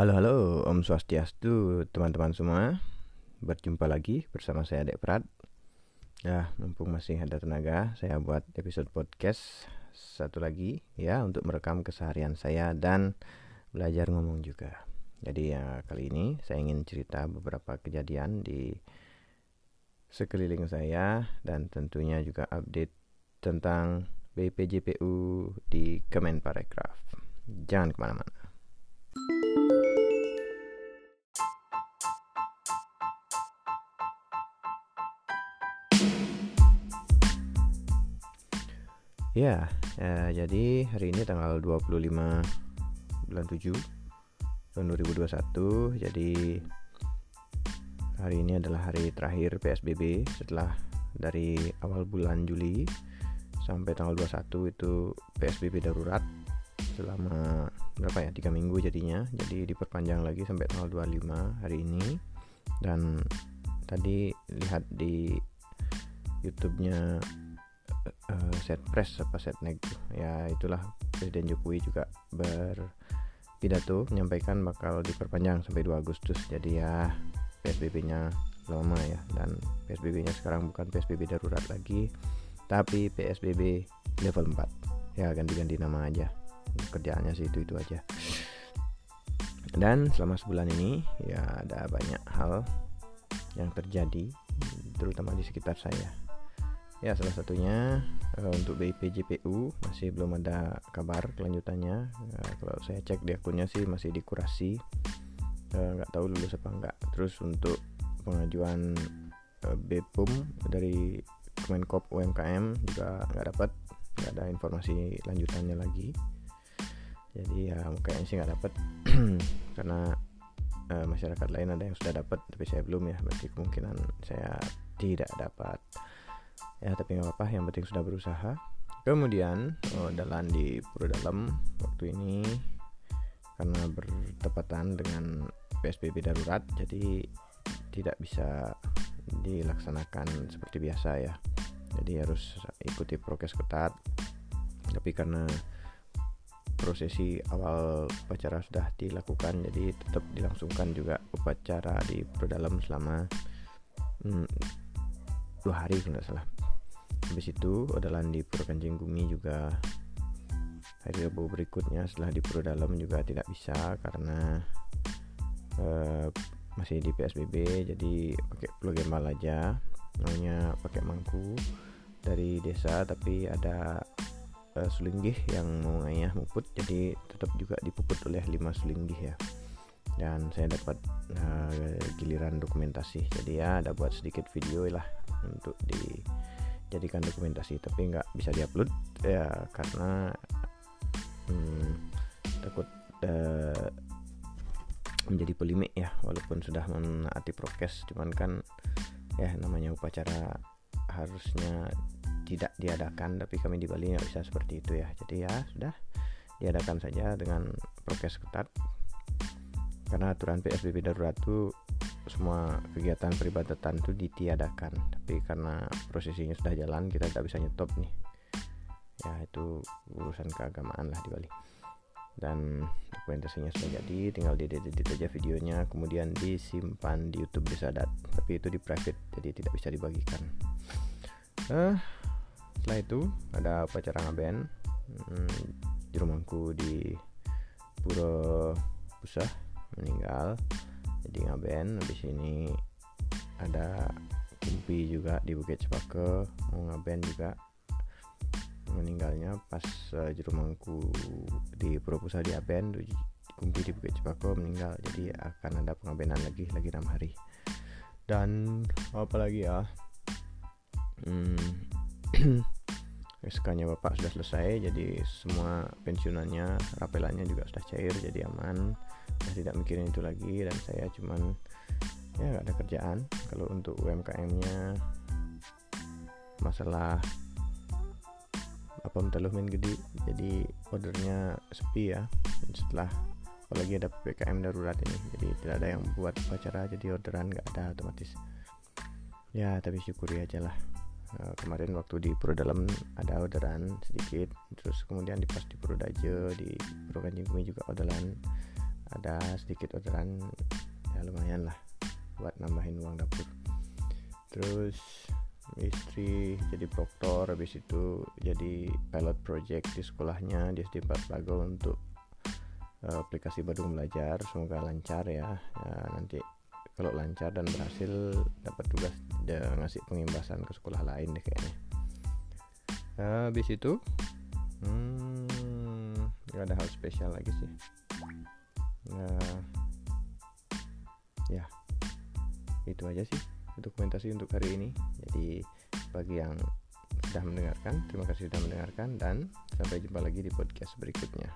Halo halo Om Swastiastu teman-teman semua. Berjumpa lagi bersama saya Dek Prat. Ya mumpung masih ada tenaga Saya buat episode podcast Satu lagi ya Untuk merekam keseharian saya Dan belajar ngomong juga. Jadi ya kali ini saya ingin cerita beberapa kejadian di sekeliling saya Dan tentunya juga update tentang BPJPU di Kemenparekraf. Jangan ke mana-mana Ya, ya, jadi hari ini tanggal 25 bulan 7 tahun 2021. Jadi hari ini adalah hari terakhir PSBB setelah dari awal bulan Juli sampai tanggal 21 itu PSBB darurat selama berapa ya? tiga minggu jadinya. Jadi diperpanjang lagi sampai tanggal 25 hari ini. Dan tadi lihat di YouTube-nya uh, set press apa set neg ya itulah. Presiden Jokowi juga berpidato menyampaikan bakal diperpanjang sampai 2 Agustus. Jadi ya PSBB-nya lama ya. Dan PSBB-nya sekarang bukan PSBB darurat lagi tapi PSBB level 4 ya ganti-ganti nama aja. Kerjaannya sih itu-itu aja. Dan selama sebulan ini ya ada banyak hal yang terjadi terutama di sekitar saya ya salah satunya uh, untuk BPJPU masih belum ada kabar kelanjutannya. Uh, kalau saya cek di akunnya sih masih dikurasi. Eh, nggak uh, tahu lulus apa enggak terus untuk pengajuan uh, BPUM dari Kemenkop UMKM juga nggak dapat nggak ada informasi lanjutannya lagi. Jadi ya kayaknya sih nggak dapat karena uh, masyarakat lain ada yang sudah dapat tapi saya belum ya. Berarti kemungkinan saya tidak dapat ya tapi nggak apa-apa yang penting sudah berusaha. Kemudian oh, dalam di Pura Dalam waktu ini karena bertepatan dengan PSBB darurat jadi tidak bisa dilaksanakan seperti biasa ya. Jadi harus ikuti prokes ketat. Tapi karena prosesi awal upacara sudah dilakukan jadi tetap dilangsungkan juga upacara di Dalam selama hmm, dua hari kalau nggak salah. Habis itu odalan di Pura Kanjeng Gumi juga. Hari Rabu berikutnya setelah di Pura Dalam juga tidak bisa karena uh, masih di PSBB jadi pakai pulau gembal aja. Namanya pakai mangku dari desa tapi ada uh, sulinggih yang mau ngayah muput jadi tetap juga dipuput oleh lima sulinggih ya. Dan saya dapat uh, giliran dokumentasi. Jadi ya ada buat sedikit video lah untuk di jadikan dokumentasi tapi nggak bisa diupload ya karena hmm, takut uh, menjadi polemik ya walaupun sudah menaati prokes cuman kan ya namanya upacara harusnya tidak diadakan tapi kami di Bali nggak bisa seperti itu ya. Jadi ya sudah diadakan saja dengan prokes ketat. Karena aturan PSBB darurat itu semua kegiatan peribadatan itu ditiadakan. Tapi karena prosesinya sudah jalan kita tidak bisa nyetop nih. Ya itu urusan keagamaan lah di Bali. Dan dokumentasinya sudah jadi tinggal diedit aja videonya kemudian disimpan di YouTube bisa dat tapi itu di private jadi tidak bisa dibagikan. Uh, setelah itu ada upacara ngaben hmm, di rumahku di Pura Pusah meninggal jadi ngaben habis ini ada kumpi juga di Bukit Cepaka mau ngaben juga. Meninggalnya pas uh, jerumangku di Purwokerto di Aben kumpi di Bukit Cepaka meninggal. Jadi akan ada pengabenan lagi lagi enam hari. Dan apa lagi ya? Hmm, SK-nya bapak sudah selesai jadi semua pensiunannya rapelannya juga sudah cair jadi aman. Saya tidak mikirin itu lagi dan saya cuman ya nggak ada kerjaan. Kalau untuk UMKM-nya masalah apa menteluh main gede jadi ordernya sepi ya. Setelah apalagi ada PPKM darurat ini jadi tidak ada yang buat upacara jadi orderan nggak ada otomatis. Ya tapi syukuri aja lah uh, kemarin waktu di Pura Dalam ada orderan sedikit terus kemudian di pas di Pura Daje di Pura Kanjeng juga orderan. Ada sedikit orderan ya lumayan lah buat nambahin uang dapur. Terus istri jadi proktor habis itu jadi pilot project di sekolahnya di SD Lago untuk uh, aplikasi Badung Belajar. Semoga lancar ya, ya nanti kalau lancar dan berhasil dapat tugas dia ngasih pengimbasan ke sekolah lain deh kayaknya. Habis itu hmm, gak ada hal spesial lagi sih. Nah, ya itu aja sih dokumentasi untuk hari ini. Jadi bagi yang sudah mendengarkan terima kasih sudah mendengarkan dan sampai jumpa lagi di podcast berikutnya